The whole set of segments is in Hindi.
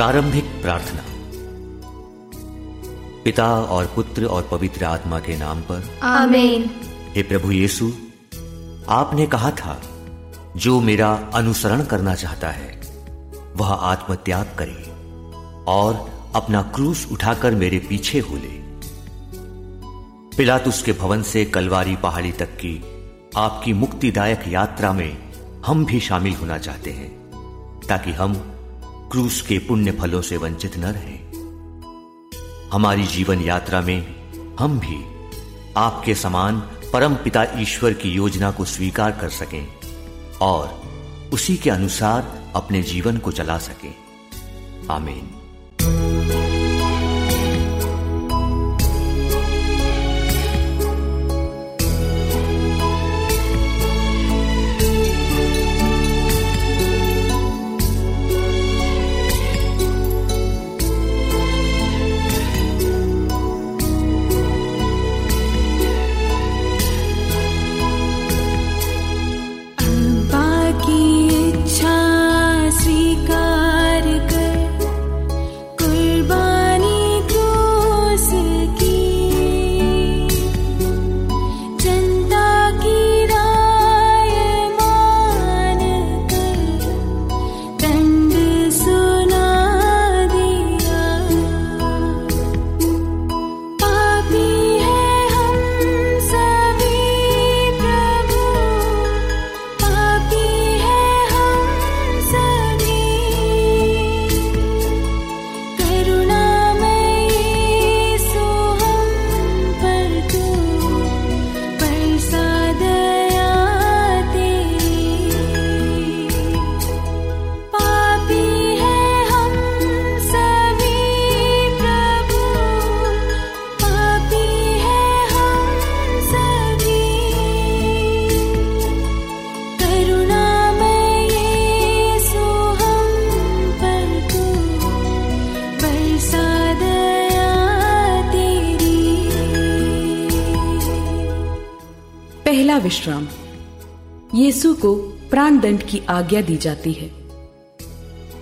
प्रारंभिक प्रार्थना। पिता और पुत्र और पवित्र आत्मा के नाम पर। आमीन। हे प्रभु यीशु आपने कहा था जो मेरा अनुसरण करना चाहता है वह आत्मत्याग करे और अपना क्रूस उठाकर मेरे पीछे हो ले पिलातुस के भवन से कलवारी पहाड़ी तक की आपकी मुक्तिदायक यात्रा में हम भी शामिल होना चाहते हैं ताकि हम क्रूस के पुण्य फलों से वंचित न रहे। हमारी जीवन यात्रा में हम भी आपके समान परम पिता ईश्वर की योजना को स्वीकार कर सकें और उसी के अनुसार अपने जीवन को चला सकें। आमीन। दंड की आज्ञा दी जाती है।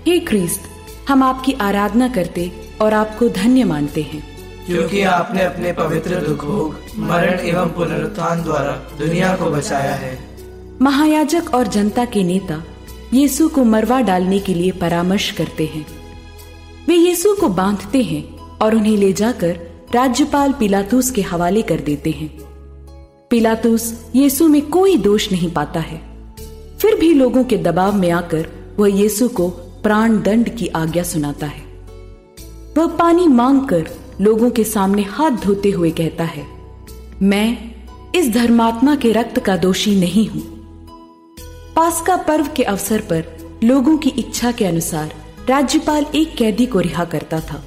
हे क्रिस्त हम आपकी आराधना करते और आपको धन्य मानते हैं। क्योंकि आपने अपने पवित्र दुख भोग मरण एवं पुनरुत्थान द्वारा दुनिया को बचाया है। महायाजक और जनता के नेता यीशु को मरवा डालने के लिए परामर्श करते हैं। वे यीशु को बांधते हैं और उन्हें ले जाकर राज्यपाल पिलातूस के हवाले कर देते हैं। पिलातूस यीशु में कोई दोष नहीं पाता है। फिर भी लोगों के दबाव में आकर वह यीशु को प्राण दंड की आज्ञा सुनाता है। वह पानी मांगकर लोगों के सामने हाथ धोते हुए कहता है, मैं इस धर्मात्मा के रक्त का दोषी नहीं हूँ। पास्का पर्व के अवसर पर लोगों की इच्छा के अनुसार राज्यपाल एक कैदी को रिहा करता था।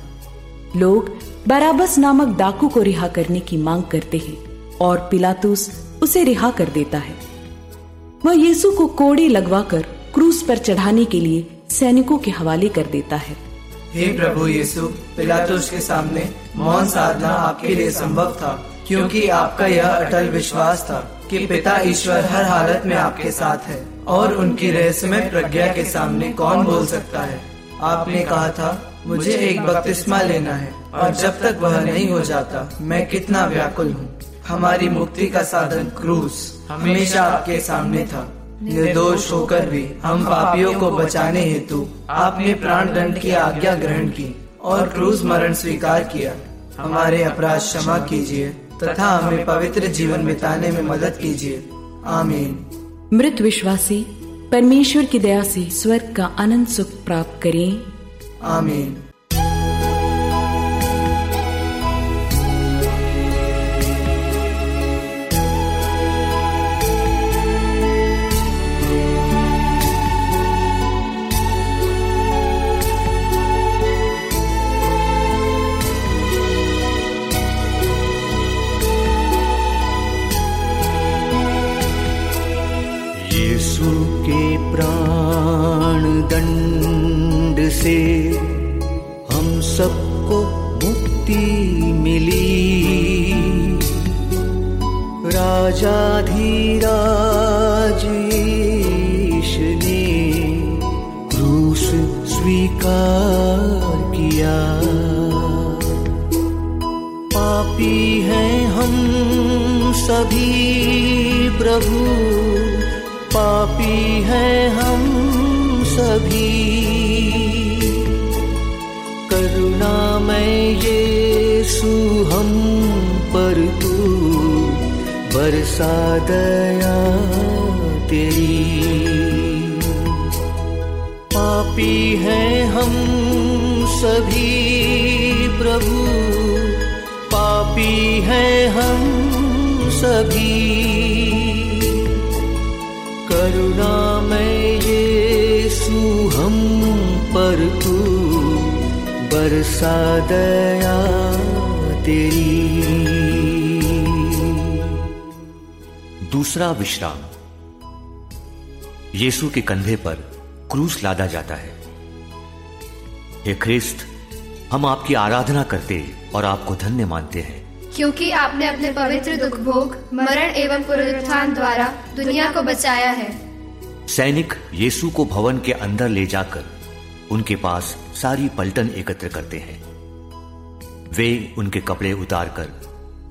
लोग बराबस नामक डाकू को रिहा करने की मांग करते हैं और पिलातुस उसे रिहा कर देता है। वह यीशु को कोड़े लगवाकर क्रूस पर चढ़ाने के लिए सैनिकों के हवाले कर देता है। हे प्रभु यीशु, पिलातुस के सामने मौन साधना आपके लिए संभव था, क्योंकि आपका यह अटल विश्वास था कि पिता ईश्वर हर हालत में आपके साथ है और उनकी रहस्यमय प्रज्ञा के सामने कौन बोल सकता है। आपने कहा था, मुझे एक बपतिस्मा लेना है और जब तक वह नहीं हो जाता, मैं कितना व्याकुल हूँ। हमारी मुक्ति का साधन क्रूस। हमेशा आपके सामने था। निर्दोष होकर भी हम पापियों को बचाने हेतु आपने प्राण दंड की आज्ञा ग्रहण की और क्रूज मरण स्वीकार किया। हमारे अपराध क्षमा कीजिए तथा हमें पवित्र जीवन बिताने में मदद कीजिए। आमीन। मृत विश्वासी परमेश्वर की दया से स्वर्ग का अनंत सुख प्राप्त करें। आमीन। से हम सबको मुक्ति मिली। राजाधीराज ने क्रूस स्वीकार किया। पापी हैं हम सभी प्रभु, पापी हैं हम बरसा दया तेरी। पापी हैं हम सभी प्रभु। पापी हैं हम सभी। करुणा में ये हम पर तू। बरसा दया तेरी। दूसरा विश्राम। यीशु के कंधे पर क्रूस लादा जाता है। हे ख्रिस्त हम आपकी आराधना करते और आपको धन्य मानते हैं। क्योंकि आपने अपने पवित्र दुख भोग मरण एवं पुनरुत्थान द्वारा दुनिया को बचाया है। सैनिक यीशु को भवन के अंदर ले जाकर उनके पास सारी पलटन एकत्र करते हैं। वे उनके कपड़े उतारकर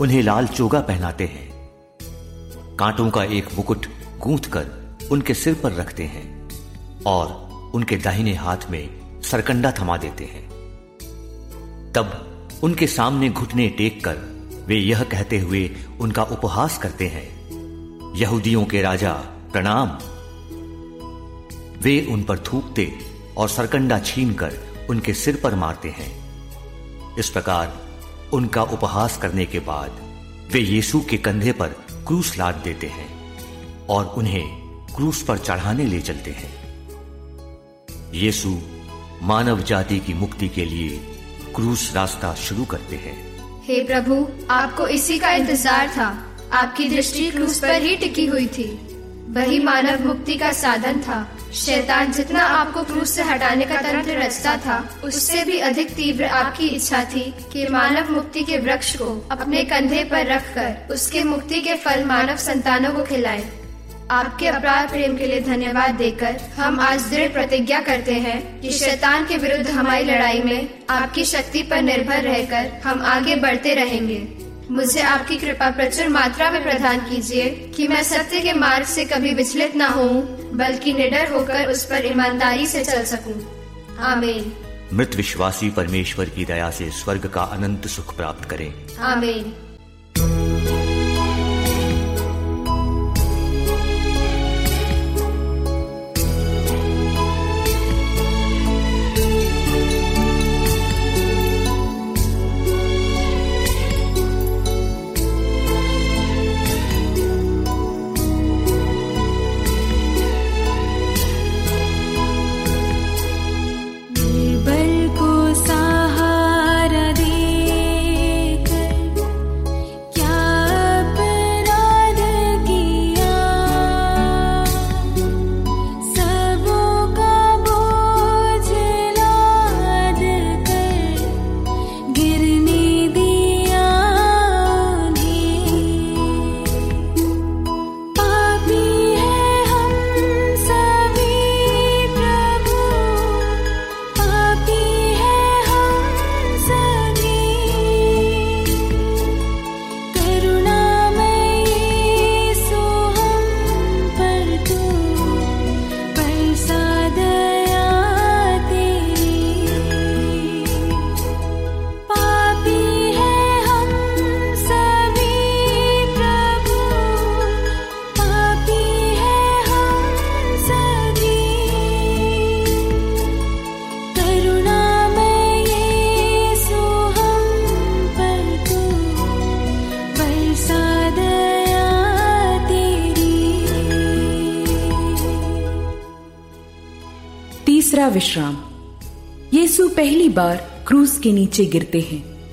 उन्हें लाल चोगा पहनाते हैं। कांटों का एक मुकुट गूंथ कर उनके सिर पर रखते हैं और उनके दाहिने हाथ में सरकंडा थमा देते हैं। तब उनके सामने घुटने टेक कर वे यह कहते हुए उनका उपहास करते हैं, यहूदियों के राजा, प्रणाम। वे उन पर थूकते और सरकंडा छीनकर उनके सिर पर मारते हैं। इस प्रकार उनका उपहास करने के बाद वे यीशु के कंधे पर क्रूस लाद देते हैं और उन्हें क्रूस पर चढ़ाने ले चलते हैं। यीशु मानव जाति की मुक्ति के लिए क्रूस रास्ता शुरू करते हैं। हे प्रभु, आपको इसी का इंतज़ार था। आपकी दृष्टि क्रूस पर ही टिकी हुई थी। वही मानव मुक्ति का साधन था। शैतान जितना आपको क्रूस से हटाने का तंत्र रचता था, उससे भी अधिक तीव्र आपकी इच्छा थी कि मानव मुक्ति के वृक्ष को अपने कंधे पर रखकर उसके मुक्ति के फल मानव संतानों को खिलाए। आपके अपराध प्रेम के लिए धन्यवाद देकर हम आज दृढ़ प्रतिज्ञा करते हैं कि शैतान के विरुद्ध हमारी लड़ाई में आपकी शक्ति पर निर्भर रहकर हम आगे बढ़ते रहेंगे। मुझे आपकी कृपा प्रचुर मात्रा में प्रदान कीजिए कि मैं सत्य के मार्ग से कभी विचलित न हो बल्कि निडर होकर उस पर ईमानदारी से चल सकूँ। आमीन। मृत विश्वासी परमेश्वर की दया से स्वर्ग का अनंत सुख प्राप्त करें। आमीन। विश्राम। यीशु पहली बार क्रूस के नीचे गिरते हैं।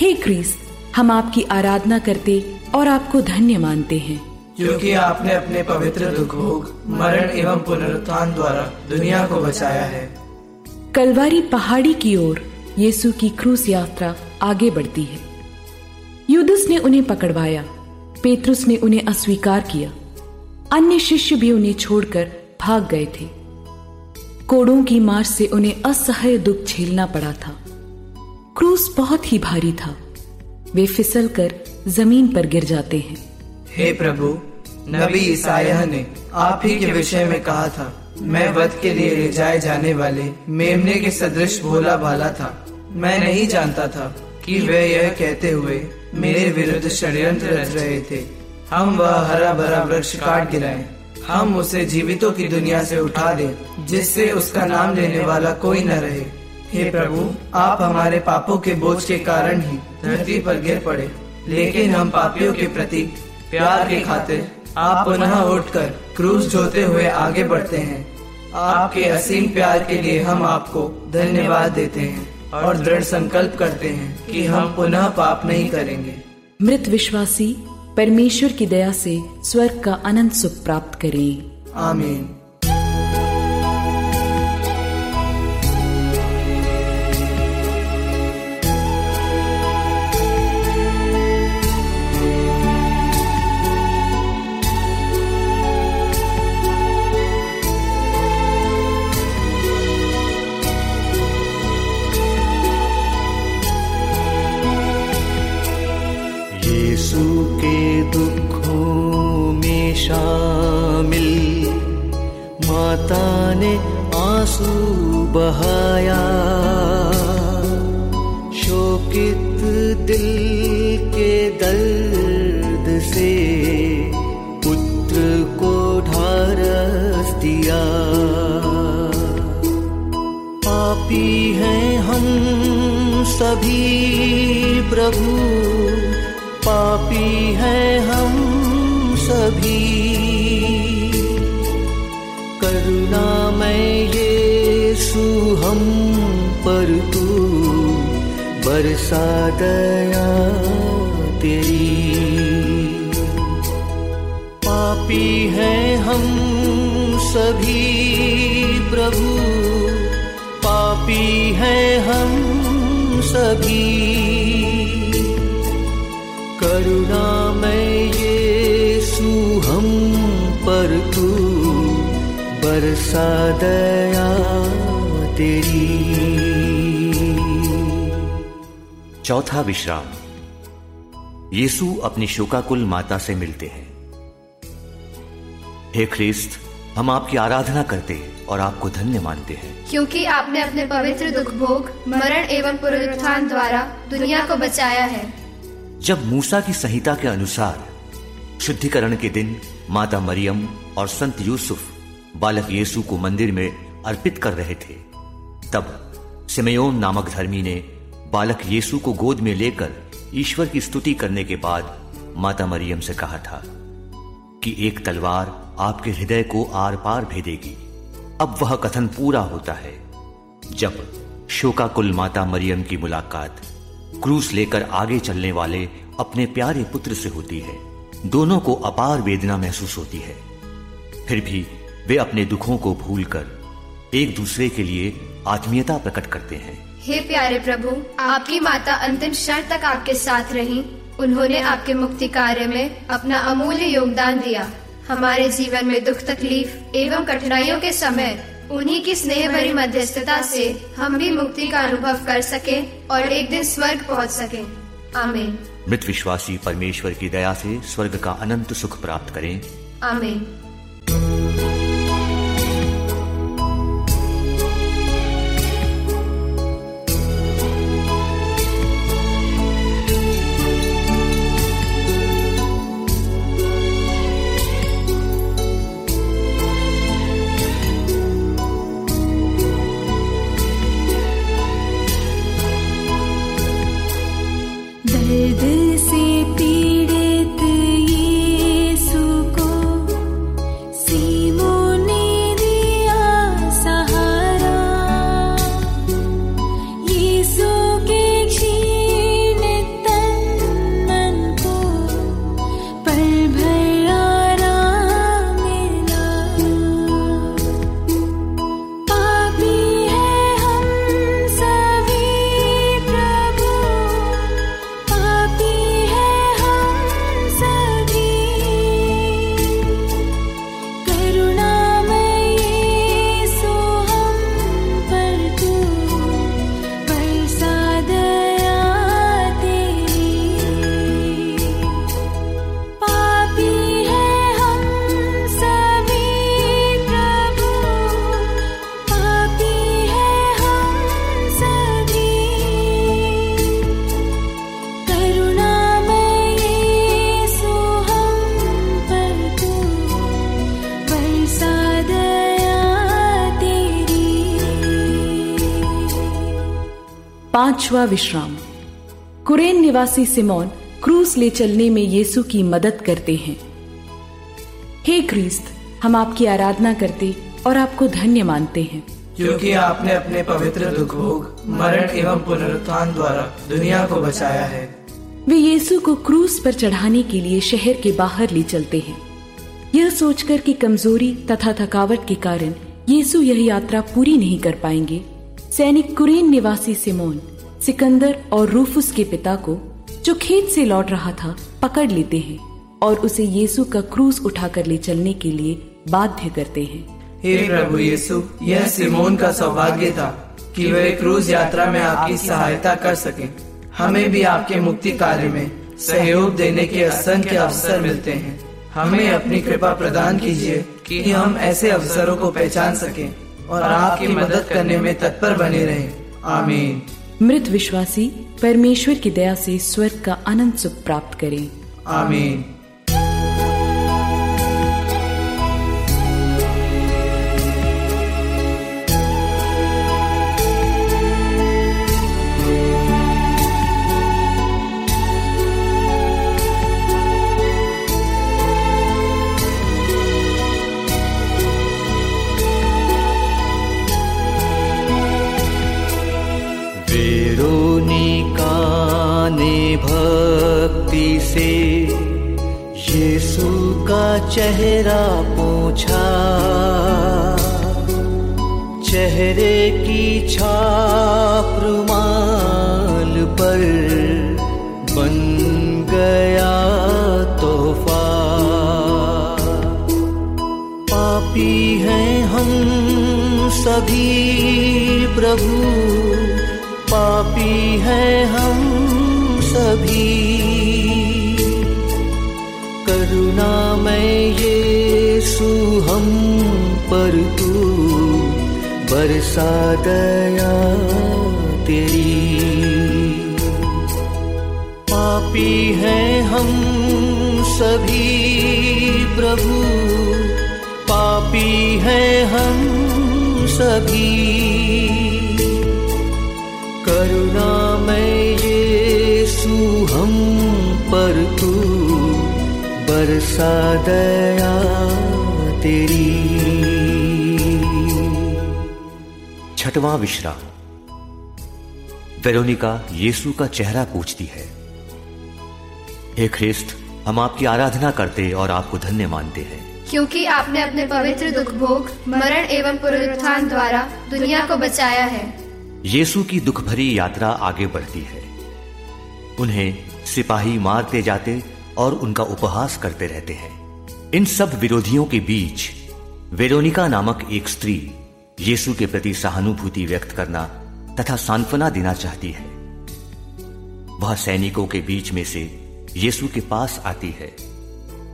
हे क्रीस हम आपकी आराधना करते और आपको धन्य मानते हैं। क्योंकि आपने अपने पवित्र दुख भोग मरण एवं पुनरुत्थान द्वारा दुनिया को बचाया है। कलवारी पहाड़ी की ओर यीशु की क्रूस यात्रा आगे बढ़ती है। युदुस ने उन्हें पकड़वाया पेतरुस ने उन्हें अस्वीकार किया। अन्य शिष्य भी उन्हें छोड़कर भाग गए थे। कोड़ों की मार से उन्हें असह्य दुख झेलना पड़ा था। क्रूस बहुत ही भारी था। वे फिसल कर ज़मीन पर गिर जाते हैं। हे प्रभु, नबी ईसाया ने आप ही के विषय में कहा था, मैं वध के लिए ले जाए जाने वाले मेमने के सदृश भोला भाला था। मैं नहीं जानता था कि वे यह कहते हुए मेरे विरुद्ध षड्यंत्र रच रहे थे। हम वह हरा भरा वृक्ष काट गिराए। हम उसे जीवितों की दुनिया से उठा दें, जिससे उसका नाम लेने वाला कोई न रहे। हे प्रभु, आप हमारे पापों के बोझ के कारण ही धरती पर गिर पड़े, लेकिन हम पापियों के प्रति प्यार के खातिर आप पुनः उठकर क्रूस ढोते हुए आगे बढ़ते हैं। आपके असीम प्यार के लिए हम आपको धन्यवाद देते हैं और दृढ़ संकल्प करते हैं कि हम पुनः पाप नहीं करेंगे। मृत विश्वासी परमेश्वर की दया से स्वर्ग का अनंत सुख प्राप्त करें। आमीन। बहाया। शोकित दिल के दर्द से पुत्र को ढारस दिया पापी हैं हम सभी प्रभु, पापी हैं हम सभी। करुणा मैं ये यीशु हम पर तू बरसा दया तेरी। पापी हैं हम सभी प्रभु, पापी हैं हम सभी। करुणा दया तेरी। चौथा विश्राम। यीशु अपनी शोकाकुल माता से मिलते हैं। हे ख्रिस्त हम आपकी आराधना करते और आपको धन्य मानते हैं। क्योंकि आपने अपने पवित्र दुख भोग मरण एवं पुनरुत्थान द्वारा दुनिया को बचाया है। जब मूसा की संहिता के अनुसार शुद्धिकरण के दिन माता मरियम और संत यूसुफ बालक यीशु को मंदिर में अर्पित कर रहे थे। तब सिमयोन नामक धर्मी ने बालक यीशु को गोद में लेकर ईश्वर की स्तुति करने के बाद माता मरियम से कहा था कि एक तलवार आपके हृदय को आर पार भेदेगी। अब वह कथन पूरा होता है। जब शोकाकुल माता मरियम की मुलाकात क्रूस लेकर आगे चलने वाले अपने प्यारे पुत्र से होती है, दोनों को अपार वेदना महसूस होती है। फिर भी वे अपने दुखों को भूलकर एक दूसरे के लिए आत्मीयता प्रकट करते हैं। हे प्यारे प्रभु आपकी माता अंतिम क्षण तक आपके साथ रही। उन्होंने आपके मुक्ति कार्य में अपना अमूल्य योगदान दिया। हमारे जीवन में दुख तकलीफ़ एवं कठिनाइयों के समय उन्हीं की स्नेह भरी मध्यस्थता से हम भी मुक्ति का अनुभव कर सके और एक दिन स्वर्ग पहुँच सके। आमीन। मृत विश्वासी परमेश्वर की दया से स्वर्ग का अनंत सुख प्राप्त करें। आमीन। पांचवा विश्राम। कुरेन निवासी सिमोन क्रूस ले चलने में यीशु की मदद करते हैं। हे क्रिस्त हम आपकी आराधना करते और आपको धन्य मानते हैं। क्योंकि आपने अपने पवित्र दुख भोग मरण एवं पुनरुत्थान द्वारा दुनिया को बचाया है। वे यीशु को क्रूस पर चढ़ाने के लिए शहर के बाहर ले चलते हैं। यह सोचकर कि कमज़ोरी तथा थकावट के कारण यीशु यह यात्रा पूरी नहीं कर पाएँगे। सैनिक कुरेन निवासी सिमोन सिकंदर और रूफुस के पिता को, जो खेत से लौट रहा था, पकड़ लेते हैं और उसे यीशु का क्रूस उठाकर ले चलने के लिए बाध्य करते हैं। हे प्रभु यीशु, यह सिमोन का सौभाग्य था कि वे क्रूज यात्रा में आपकी सहायता कर सके। हमें भी आपके मुक्ति कार्य में सहयोग देने के असंख्य अवसर मिलते हैं। हमें अपनी कृपा प्रदान कीजिए कि हम ऐसे अवसरों को पहचान सकें और आपकी मदद करने में तत्पर बने रहें। आमीन। मृत विश्वासी परमेश्वर की दया से स्वर्ग का अनंत सुख प्राप्त करें। आमीन। चेहरा पूछा, चेहरे की छाप रुमाल पर बन गया तोहफा। पापी हैं हम सभी प्रभु, पापी हैं हम सभी करुणा में यीशु हम पर तू, बरसा दया तेरी। पापी हैं हम सभी प्रभु, पापी हैं हम सभी। करुणा में यीशु हम पर बरसा दया तेरी। छठवां विश्राम वेरोनिका यीशु का चेहरा पूछती है। हे ख्रिस्त हम आपकी आराधना करते और आपको धन्य मानते हैं। क्योंकि आपने अपने पवित्र दुख भोग मरण एवं पुनरुत्थान द्वारा दुनिया को बचाया है। यीशु की दुख भरी यात्रा आगे बढ़ती है। उन्हें सिपाही मारते जाते और उनका उपहास करते रहते हैं। इन सब विरोधियों के बीच वेरोनिका नामक एक स्त्री यीशु के प्रति सहानुभूति व्यक्त करना तथा सांत्वना देना चाहती है। वह सैनिकों के बीच में से यीशु के पास आती है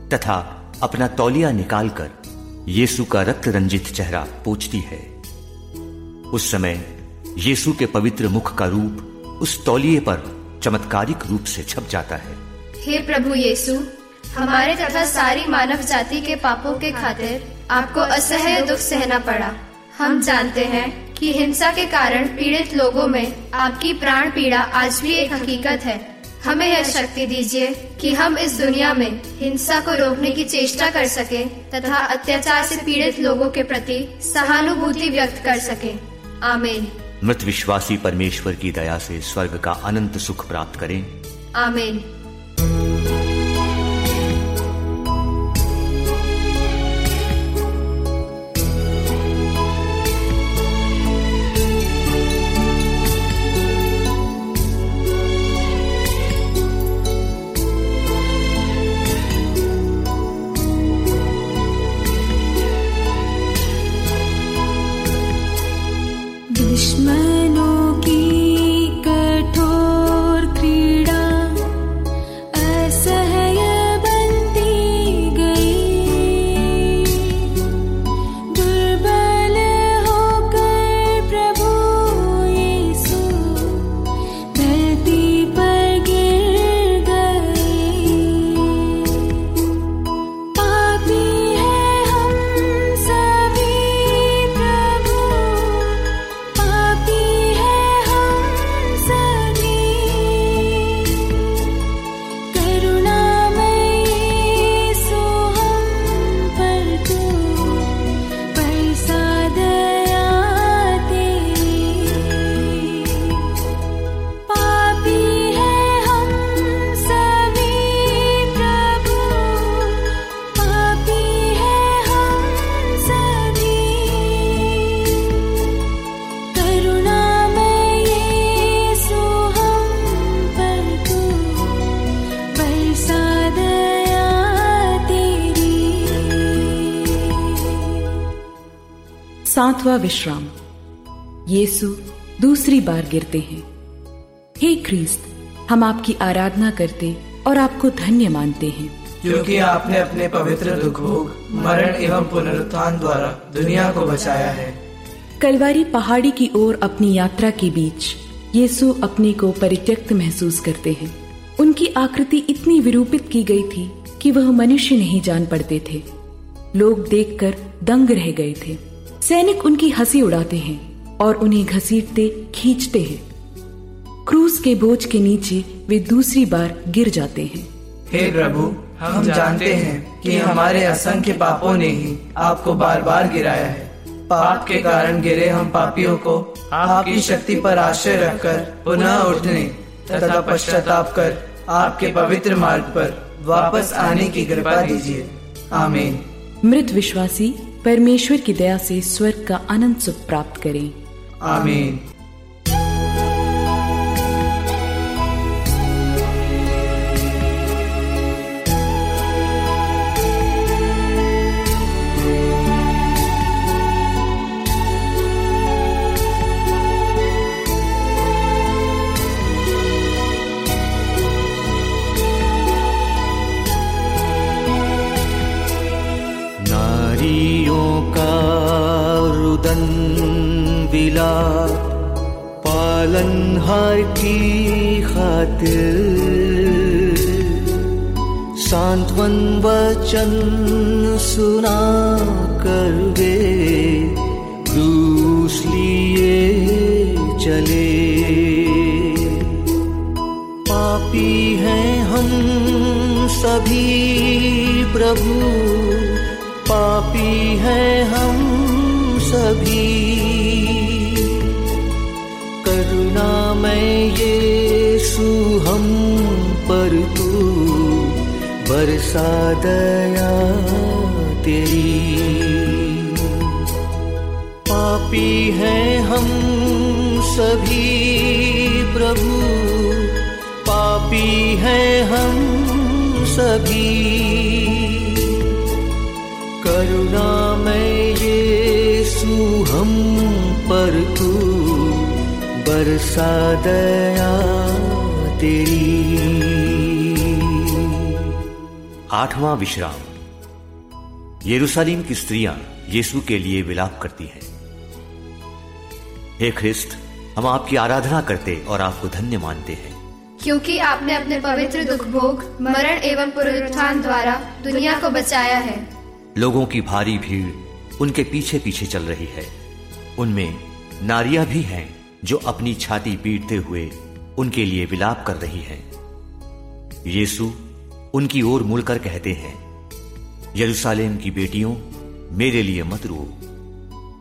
तथा अपना तौलिया निकालकर यीशु का रक्त रंजित चेहरा पोछती है। उस समय यीशु के पवित्र मुख का रूप उस तौलिए पर चमत्कारिक रूप से छप जाता है। हे प्रभु यीशु हमारे तथा सारी मानव जाति के पापों के खातिर आपको असह्य दुख सहना पड़ा। हम जानते हैं कि हिंसा के कारण पीड़ित लोगों में आपकी प्राण पीड़ा आज भी एक हकीकत है। हमें यह शक्ति दीजिए कि हम इस दुनिया में हिंसा को रोकने की चेष्टा कर सके तथा अत्याचार से पीड़ित लोगों के प्रति सहानुभूति व्यक्त कर सके। आमीन। मृत विश्वासी परमेश्वर की दया से स्वर्ग का अनंत सुख प्राप्त करें। आमीन। सातवां विश्राम। यीशु दूसरी बार गिरते हैं। हे ख्रीस्त हम आपकी आराधना करते और आपको धन्य मानते हैं। क्योंकि आपने अपने पवित्र दुख भोग मरण एवं पुनरुत्थान द्वारा दुनिया को बचाया है। कलवारी पहाड़ी की ओर अपनी यात्रा के बीच यीशु अपने को परित्यक्त महसूस करते हैं। उनकी आकृति इतनी विरूपित की गई थी कि वह मनुष्य नहीं जान पड़ते थे। लोग देखकर दंग रह गए थे। सैनिक उनकी हँसी उड़ाते हैं और उन्हें घसीटते खींचते हैं। क्रूज के बोझ के नीचे वे दूसरी बार गिर जाते हैं। हे प्रभु हम जानते हैं कि हमारे असंख्य पापों ने ही आपको बार बार गिराया है। पाप के कारण गिरे हम पापियों को आपकी शक्ति पर आश्रय रखकर पुनः उठने तथा पश्चाताप कर आपके पवित्र मार्ग पर वापस आने की कृपा दीजिए। आमीन। मृत विश्वासी परमेश्वर की दया से स्वर्ग का अनंत सुख प्राप्त करें। आमीन। पालनहार की खातिर। सांत्वन वचन सुना कर क्रूस लिए चले। पापी हैं हम सभी प्रभु, पापी हैं हम सभी में यीशु हम पर तू, बरसा दया तेरी। पापी हैं हम सभी प्रभु, पापी हैं हम सभी। करुणा में यीशु हम पर तू बरसा दया तेरी। आठवां विश्राम। यरूशलेम की स्त्रियाँ यीशु के लिए विलाप करती हैं। हे ख्रिस्त हम आपकी आराधना करते और आपको धन्य मानते हैं। क्योंकि आपने अपने पवित्र दुख भोग मरण एवं पुनरुत्थान द्वारा दुनिया को बचाया है। लोगों की भारी भीड़ उनके पीछे पीछे चल रही है। उनमें नारियाँ भी हैं। जो अपनी छाती पीटते हुए उनके लिए विलाप कर रही हैं। यीशु उनकी ओर मुड़कर कहते हैं, यरूशलेम की बेटियों, मेरे लिए मत रो।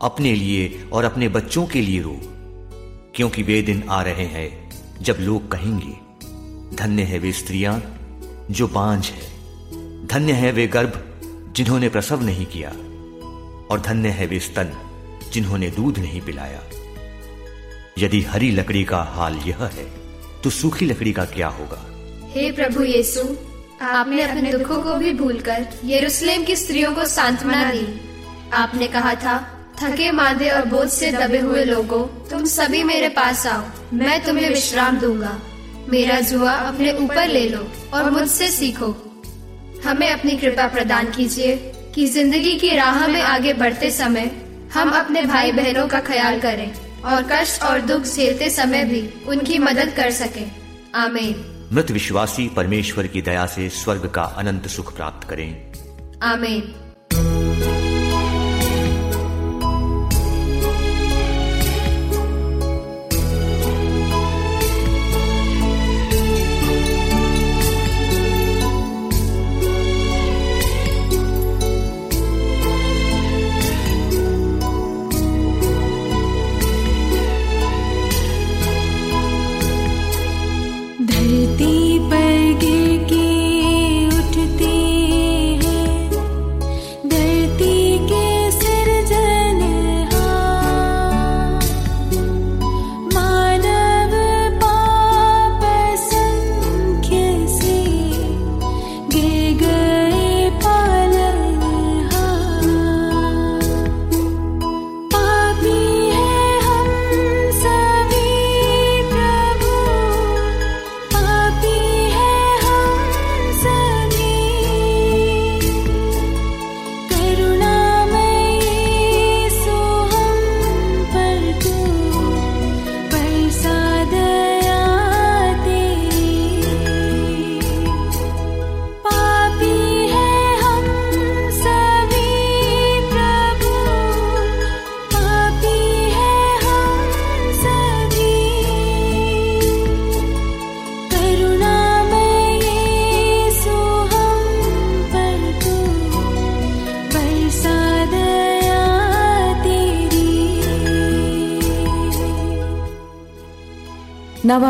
अपने लिए और अपने बच्चों के लिए रो, क्योंकि वे दिन आ रहे हैं जब लोग कहेंगे, धन्य है वे स्त्रियाँ जो बांझ है। धन्य है वे गर्भ जिन्होंने प्रसव नहीं किया, और धन्य है वे स्तन जिन्होंने दूध नहीं पिलाया। यदि हरी लकड़ी का हाल यह है तो सूखी लकड़ी का क्या होगा? हे प्रभु यीशु, आपने अपने दुखों को भी भूलकर यरूशलेम की स्त्रियों को सांत्वना दी। आपने कहा था, थके मादे और बोझ से दबे हुए लोगों, तुम सभी मेरे पास आओ, मैं तुम्हें विश्राम दूँगा। मेरा जुआ अपने ऊपर ले लो और मुझसे सीखो। हमें अपनी कृपा प्रदान कीजिए कि ज़िंदगी की राह में आगे बढ़ते समय हम अपने भाई बहनों का ख्याल करें। और कष्ट और दुख झेलते समय भी उनकी मदद कर सके। आमीन। मृत विश्वासी परमेश्वर की दया से स्वर्ग का अनंत सुख प्राप्त करें। आमीन।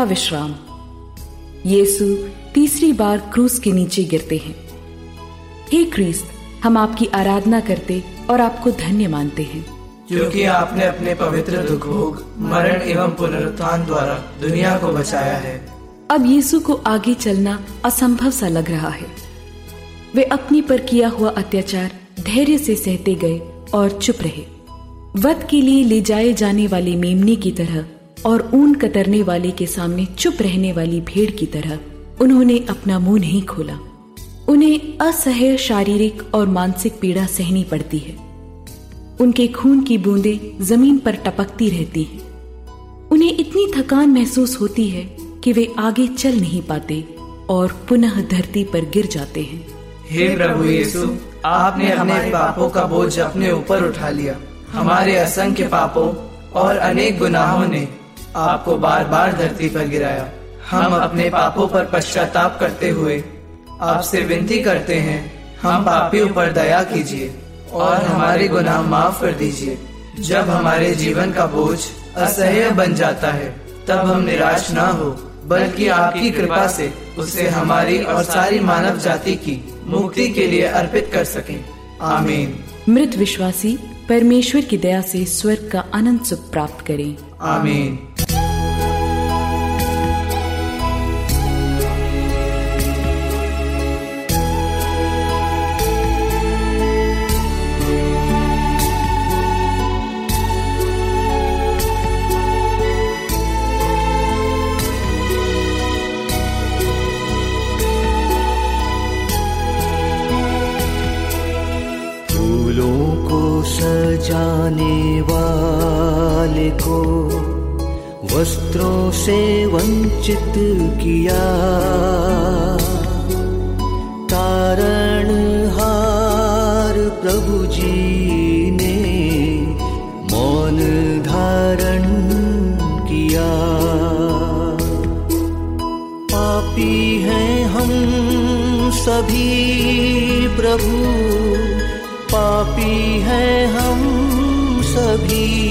नवा विश्राम यीशु तीसरी बार क्रूस के नीचे गिरते हैं। हे क्रिस्त हम आपकी आराधना करते और आपको धन्य मानते हैं। क्योंकि आपने अपने पवित्र दुख भोग मरण एवं पुनरुत्थान द्वारा दुनिया को बचाया है। अब यीशु को आगे चलना असंभव सा लग रहा है। वे अपनी पर किया हुआ अत्याचार धैर्य से सहते गए और चुप रहे। वध के लिए ले जाए जाने वाले मेमने की तरह और ऊन कतरने वाले के सामने चुप रहने वाली भेड़ की तरह उन्होंने अपना मुँह नहीं खोला। उन्हें असह्य शारीरिक और मानसिक पीड़ा सहनी पड़ती है। उनके खून की बूंदें ज़मीन पर टपकती रहती हैं। उन्हें इतनी थकान महसूस होती है कि वे आगे चल नहीं पाते और पुनः धरती पर गिर जाते हैं। हे प्रभु यीशु, आपने हमारे पापों का बोझ अपने ऊपर उठा लिया। हमारे असंख्य पापों और अनेक गुनाहों ने आपको बार बार धरती पर गिराया। हम अपने पापों पर पश्चाताप करते हुए आपसे विनती करते हैं, हम पापियों पर दया कीजिए और हमारे गुनाह माफ़ कर दीजिए। जब हमारे जीवन का बोझ असह्य बन जाता है, तब हम निराश ना हो, बल्कि आपकी कृपा से उसे हमारी और सारी मानव जाति की मुक्ति के लिए अर्पित कर सके। आमीन। मृत विश्वासी, परमेश्वर की दया से स्वर्ग का अनंत सुख प्राप्त करें। आमीन को वस्त्रों से वंचित किया। कारण हार प्रभु जी ने मौन धारण किया। पापी हैं हम सभी प्रभु, पापी हैं हम सभी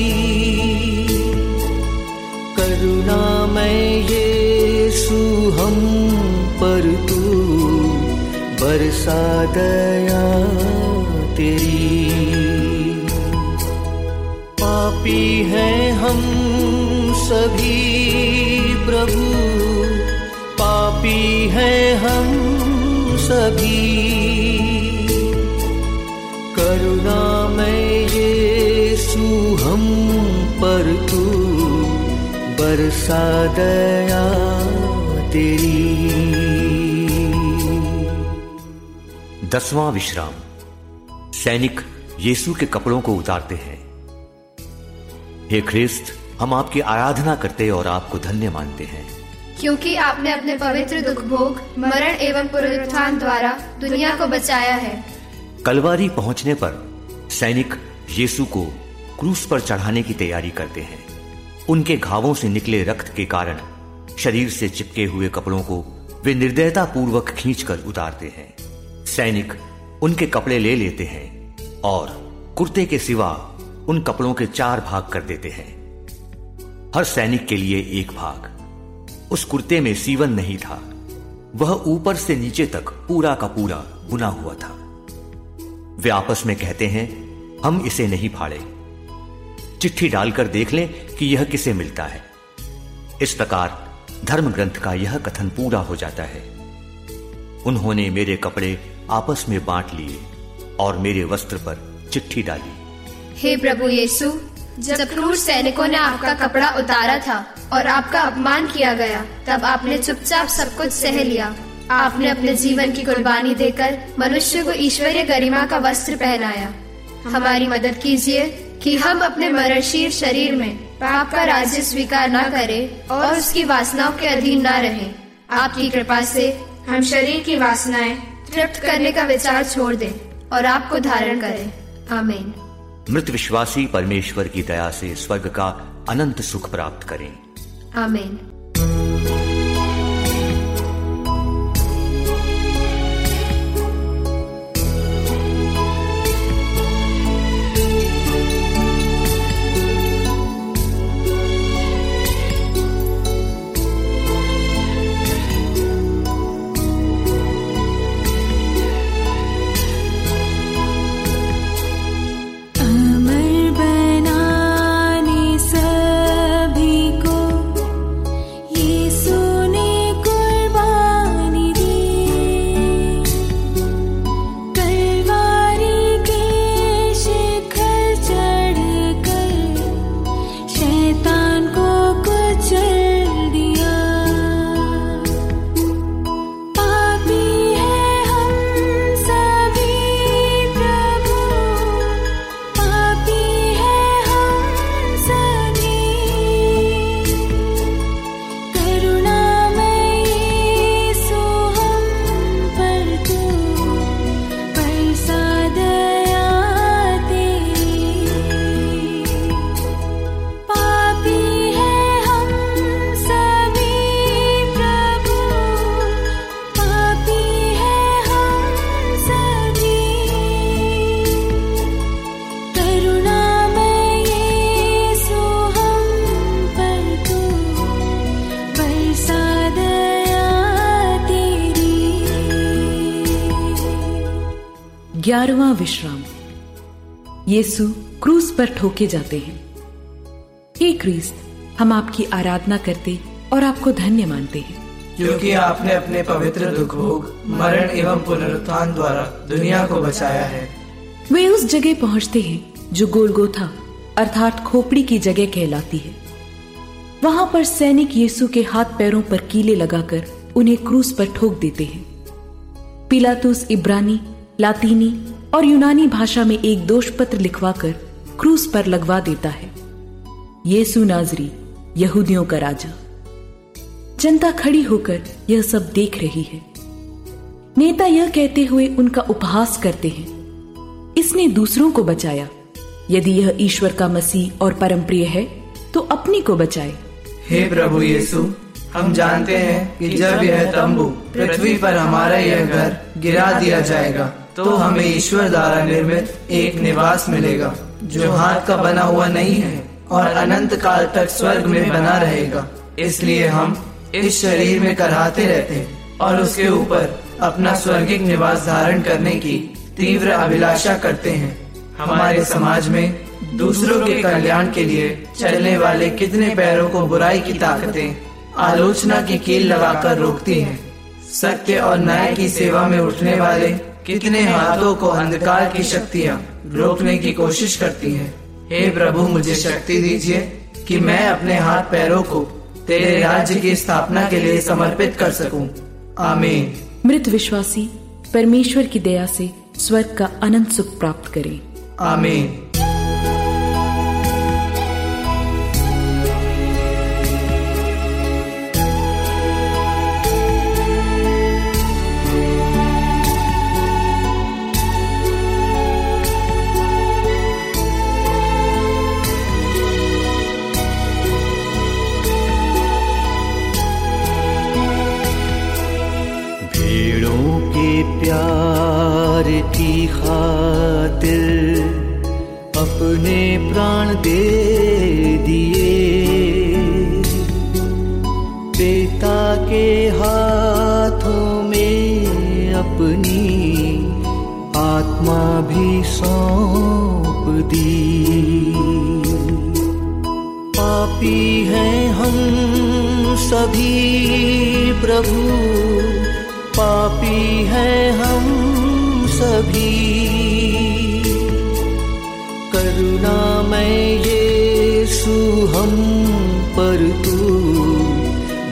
में यीशु हम पर तू। बरसा दया तेरी। पापी हैं हम सभी प्रभु। पापी हैं हम सभी। करुणा दया तेरी। दसवां विश्राम। सैनिक यीशु के कपड़ों को उतारते हैं। हे ख्रिस्त हम आपकी आराधना करते और आपको धन्य मानते हैं। क्योंकि आपने अपने पवित्र दुख भोग मरण एवं पुनरुत्थान द्वारा दुनिया को बचाया है। कलवारी पहुँचने पर सैनिक यीशु को क्रूस पर चढ़ाने की तैयारी करते हैं। उनके घावों से निकले रक्त के कारण शरीर से चिपके हुए कपड़ों को वे निर्दयता पूर्वक खींचकर उतारते हैं। सैनिक उनके कपड़े ले लेते हैं और कुर्ते के सिवा उन कपड़ों के चार भाग कर देते हैं। हर सैनिक के लिए एक भाग। उस कुर्ते में सीवन नहीं था। वह ऊपर से नीचे तक पूरा का पूरा बुना हुआ था। वे आपस में कहते हैं, हम इसे नहीं फाड़े। चिट्ठी डालकर देख लें कि यह किसे मिलता है। इस प्रकार धर्म ग्रंथ का यह कथन पूरा हो जाता है। उन्होंने मेरे कपड़े आपस में बांट लिए और मेरे वस्त्र पर चिट्ठी डाली। हे प्रभु यीशु, जब क्रूर सैनिकों ने आपका कपड़ा उतारा था और आपका अपमान किया गया, तब आपने चुपचाप सब कुछ सह लिया। आपने अपने जीवन की कुर्बानी देकर मनुष्य को ईश्वरीय गरिमा का वस्त्र पहनाया। हमारी मदद कीजिए कि हम अपने मरणशील शरीर में पाप का राज्य स्वीकार न करें और उसकी वासनाओं के अधीन न रहें। आपकी कृपा से हम शरीर की वासनाएँ तृप्त करने का विचार छोड़ दें और आपको धारण करें। आमीन। मृत विश्वासी परमेश्वर की दया से स्वर्ग का अनंत सुख प्राप्त करें। आमीन। ग्यारहवा विश्राम। यीशु क्रूस पर ठोके जाते हैं। हे क्रिस्त हम आपकी आराधना करते और आपको धन्य मानते हैं। क्योंकि आपने अपने पवित्र दुख भोग मरण एवं पुनरुत्थान द्वारा दुनिया को बचाया है। वे उस जगह पहुँचते हैं जो गोलगोथा अर्थात खोपड़ी की जगह कहलाती है। वहाँ पर सैनिक यीशु के हाथ पैरों पर कीले लगाकर उन्हें क्रूस पर ठोक देते हैं। पिलातुस इब्रानी लातीनी और यूनानी भाषा में एक दोष पत्र लिखवाकर क्रूस पर लगवा देता है। यीशु नाजरी, यहूदियों का राजा। जनता खड़ी होकर यह सब देख रही है। नेता यह कहते हुए उनका उपहास करते हैं। इसने दूसरों को बचाया। यदि यह ईश्वर का मसीह और परम प्रिय है तो अपनी को बचाए। हे प्रभु यीशु हम जानते हैं कि जब यह तंबू पृथ्वी पर हमारा यह घर गिरा दिया जाएगा तो हमें ईश्वर द्वारा निर्मित एक निवास मिलेगा, जो हाथ का बना हुआ नहीं है और अनंत काल तक स्वर्ग में बना रहेगा। इसलिए हम इस शरीर में कराहते रहते हैं और उसके ऊपर अपना स्वर्गिक निवास धारण करने की तीव्र अभिलाषा करते हैं। हमारे समाज में दूसरों के कल्याण के लिए चलने वाले कितने पैरों को बुराई की ताकतें, आलोचना की कील लगाकर रोकती हैं। सत्य और न्याय की सेवा में उठने वाले कितने हाथों को अंधकार की शक्तियाँ रोकने की कोशिश करती हैं। हे प्रभु मुझे शक्ति दीजिए कि मैं अपने हाथ पैरों को तेरे राज्य की स्थापना के लिए समर्पित कर सकूँ। आमीन। मृत विश्वासी परमेश्वर की दया से स्वर्ग का अनंत सुख प्राप्त करें। आमीन।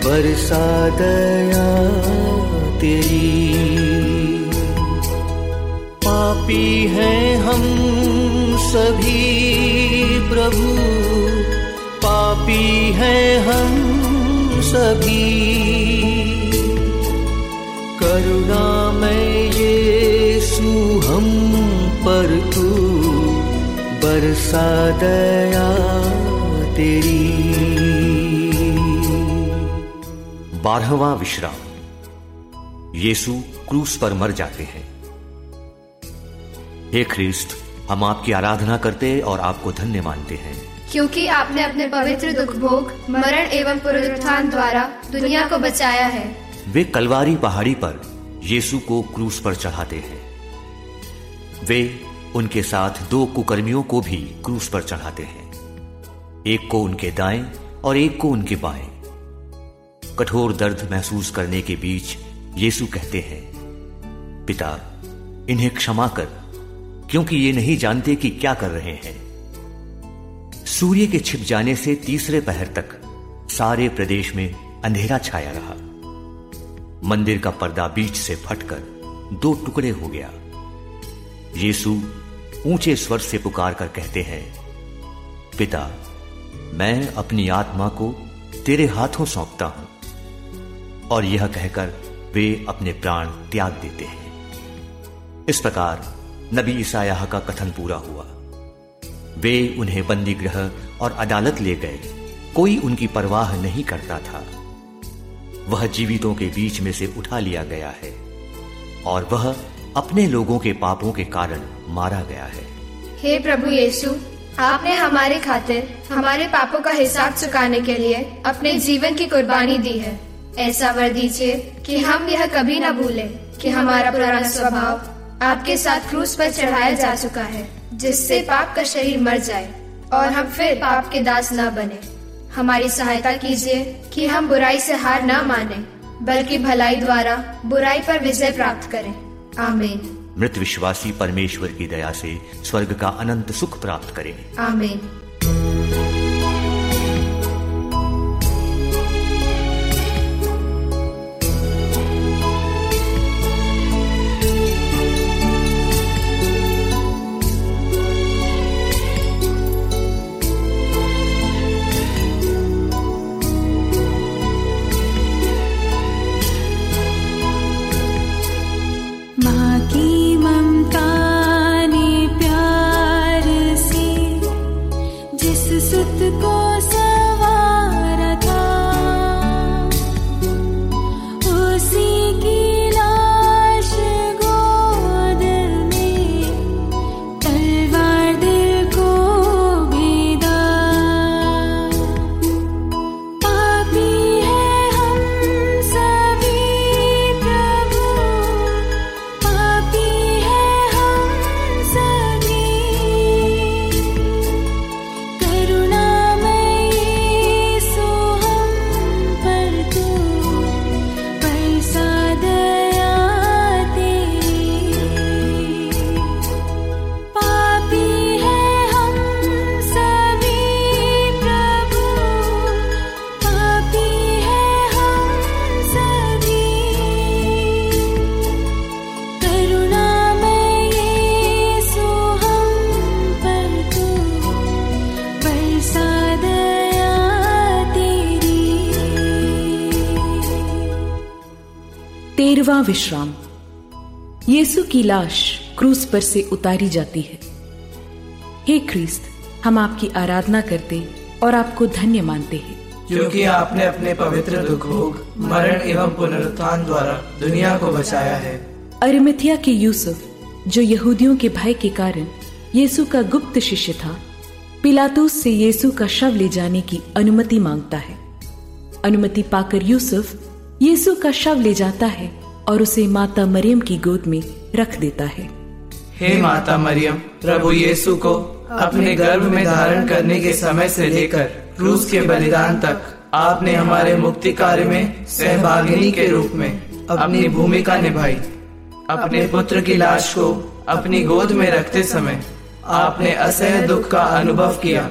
बरसा दया तेरी। पापी हैं हम सभी प्रभु। पापी हैं हम सभी। करुणा में यीशु हम पर तू। बरसा दया तेरी। बारहवा विश्राम। यीशु क्रूस पर मर जाते हैं। हे ख्रिस्त हम आपकी आराधना करते और आपको धन्य मानते हैं। क्योंकि आपने अपने पवित्र दुख भोग मरण एवं पुनरुत्थान द्वारा दुनिया को बचाया है। वे कलवारी पहाड़ी पर यीशु को क्रूस पर चढ़ाते हैं। वे उनके साथ दो कुकर्मियों को भी क्रूस पर चढ़ाते हैं। एक को उनके दाएँ और एक को उनके बाएँ। कठोर दर्द महसूस करने के बीच यीशु कहते हैं, पिता, इन्हें क्षमा कर, क्योंकि ये नहीं जानते कि क्या कर रहे हैं। सूर्य के छिप जाने से तीसरे पहर तक सारे प्रदेश में अंधेरा छाया रहा। मंदिर का पर्दा बीच से फटकर दो टुकड़े हो गया। यीशु ऊँचे स्वर से पुकार कर कहते हैं, पिता, मैं अपनी आत्मा को तेरे हाथों सौंपता हूँ। और यह कहकर वे अपने प्राण त्याग देते हैं। इस प्रकार नबी ईसायाह का कथन पूरा हुआ। वे उन्हें बंदी गृह और अदालत ले गए। कोई उनकी परवाह नहीं करता था। वह जीवितों के बीच में से उठा लिया गया है और वह अपने लोगों के पापों के कारण मारा गया है। हे प्रभु यीशु, आपने हमारे खातिर हमारे पापों का हिसाब चुकाने के लिए अपने जीवन की कुर्बानी दी है। ऐसा वर दीजिए कि हम यह कभी न भूलें कि हमारा पुराना स्वभाव आपके साथ क्रूस पर चढ़ाया जा चुका है जिससे पाप का शरीर मर जाए और हम फिर पाप के दास न बने। हमारी सहायता कीजिए कि हम बुराई से हार न माने बल्कि भलाई द्वारा बुराई पर विजय प्राप्त करें। आमीन। मृत विश्वासी परमेश्वर की दया से स्वर्ग का अनंत सुख प्राप्त करें। आमीन। विश्राम। यीशु की लाश क्रूस पर से उतारी जाती है। हे ख्रीस्त हम आपकी आराधना करते और आपको धन्य मानते हैं। क्योंकि आपने अपने पवित्र दुख भोग मरण एवं पुनरुत्थान द्वारा दुनिया को बचाया है। अरिमथिया के यूसुफ जो यहूदियों के भय के कारण यीशु का गुप्त शिष्य था पिलातूस से यीशु का शव ले जाने की अनुमति माँगता है। अनुमति पाकर यूसुफ यीशु का शव ले जाता है और उसे माता मरियम की गोद में रख देता है। हे माता मरियम, प्रभु यीशु को अपने गर्भ में धारण करने के समय से लेकर क्रूस के बलिदान तक आपने हमारे मुक्ति कार्य में सहभागिनी के रूप में अपनी भूमिका निभाई। अपने पुत्र की लाश को अपनी गोद में रखते समय आपने असह दुख का अनुभव किया।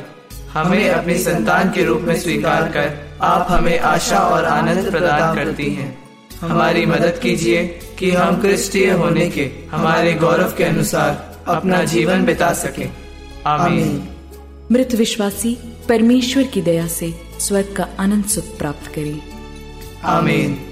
हमें अपनी संतान के रूप में स्वीकार कर आप हमें आशा और आनंद प्रदान करती हैं। हमारी मदद कीजिए कि हम क्रिस्टीय होने के हमारे गौरव के अनुसार अपना जीवन बिता सके। आमीन। मृत विश्वासी परमेश्वर की दया से स्वर्ग का अनंत सुख प्राप्त करें। आमीन।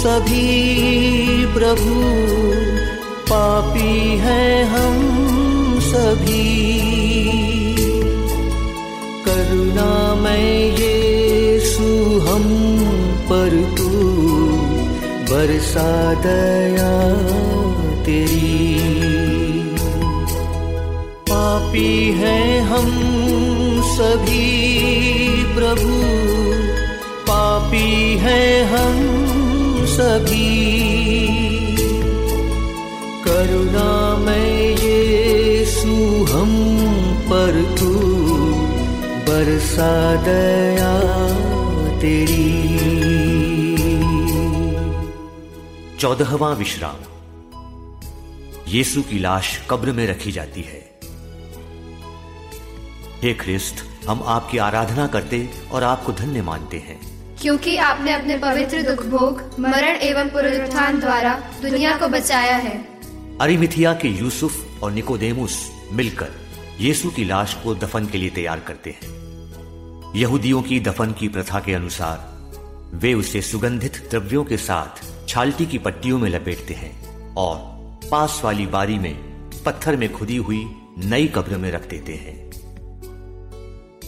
सभी प्रभु पापी हैं हम सभी। करुणामय यीशु हम पर तू, बरसा दया तेरी। पापी हैं हम सभी। बरसा दया तेरी। चौदहवा विश्राम। यीशु की लाश कब्र में रखी जाती है। हे ख्रिस्त हम आपकी आराधना करते और आपको धन्य मानते हैं। क्योंकि आपने अपने पवित्र दुख भोग मरण एवं पुनरुत्थान द्वारा दुनिया को बचाया है। अरिमिथिया के यूसुफ और निकोदेमुस मिलकर यीशु की लाश को दफन के लिए तैयार करते हैं। यहूदियों की दफन की प्रथा के अनुसार, वे उसे सुगंधित द्रव्यों के साथ छाल्टी की पट्टियों में लपेटते हैं और पास वाली बारी में पत्थर में खुदी हुई नई कब्र में रख देते हैं।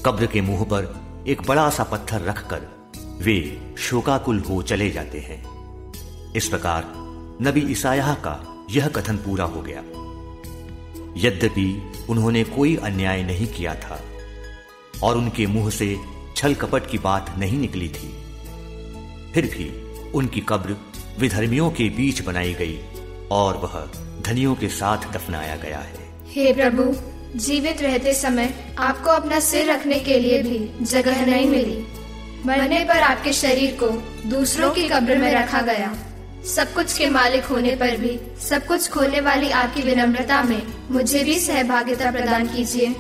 कब्र के मुँह पर एक बड़ा सा पत्थर रखकर वे शोकाकुल हो चले जाते हैं। इस प्रकार नबी ईसाया का यह कथन पूरा हो गया। यद्यपि उन्होंने कोई अन्याय नहीं किया था और उनके मुँह से छल कपट की बात नहीं निकली थी। फिर भी उनकी कब्र विधर्मियों के बीच बनाई गई और वह धनियों के साथ दफनाया गया है। हे प्रभु, जीवित रहते समय आपको अपना सिर रखने के लिए भी जगह नहीं मिली। मरने पर आपके शरीर को दूसरों की कब्र में रखा गया। सब कुछ के मालिक होने पर भी, सब कुछ खोने वाली आपकी विनम्रता में मुझे भी सहभागिता प्रदान कीजिए।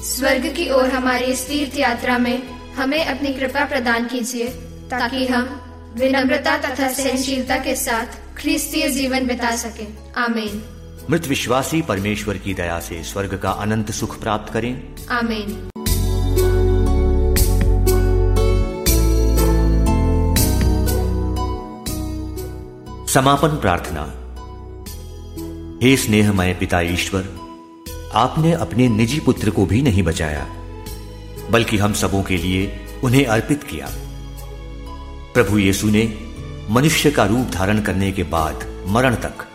स्वर्ग की ओर हमारी इस तीर्थ यात्रा में हमें अपनी कृपा प्रदान कीजिए ताकि हम विनम्रता तथा सहनशीलता के साथ ख्रिस्तीय जीवन बिता सके। आमीन। मृत विश्वासी परमेश्वर की दया से स्वर्ग का अनंत सुख प्राप्त करें। आमीन। समापन प्रार्थना। हे स्नेहमय पिता ईश्वर आपने अपने निजी पुत्र को भी नहीं बचाया, बल्कि हम सबों के लिए उन्हें अर्पित किया। प्रभु यीशु ने मनुष्य का रूप धारण करने के बाद मरण तक,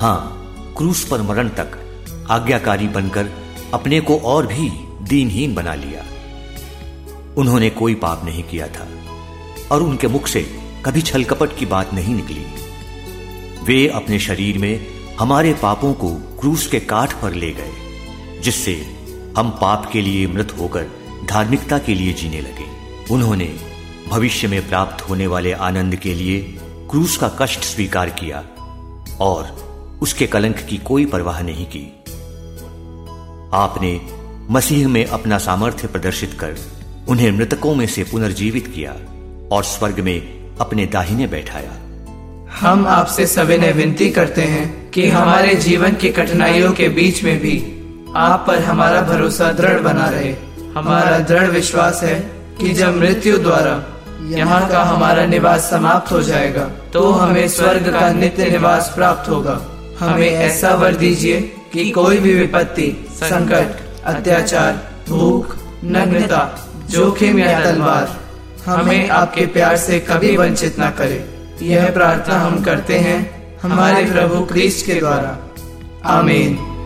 हाँ, क्रूस पर मरण तक आज्ञाकारी बनकर अपने को और भी दीनहीन बना लिया। उन्होंने कोई पाप नहीं किया था, और उनके मुख से कभी छलकपट की बात नहीं निकली। वे अपने शरीर में हमारे पापों को क्रूस के काठ पर ले गए, जिससे हम पाप के लिए मृत होकर धार्मिकता के लिए जीने लगे। उन्होंने भविष्य में प्राप्त होने वाले आनंद के लिए क्रूस का कष्ट स्वीकार किया और उसके कलंक की कोई परवाह नहीं की। आपने मसीह में अपना सामर्थ्य प्रदर्शित कर उन्हें मृतकों में से पुनर्जीवित किया और स्वर्ग में अपने दाहिने बैठाया। हम आपसे सविनय विनती करते हैं कि हमारे जीवन की कठिनाइयों के बीच में भी आप पर हमारा भरोसा दृढ़ बना रहे। हमारा दृढ़ विश्वास है कि जब मृत्यु द्वारा यहाँ का हमारा निवास समाप्त हो जाएगा तो हमें स्वर्ग का नित्य निवास प्राप्त होगा। हमें ऐसा वर दीजिए कि कोई भी विपत्ति, संकट, अत्याचार, भूख, नग्नता, जोखिम या तलवार हमें आपके प्यार से कभी वंचित न करे। यह प्रार्थना हम करते हैं हमारे प्रभु क्रिस्ट के द्वारा। आमीन।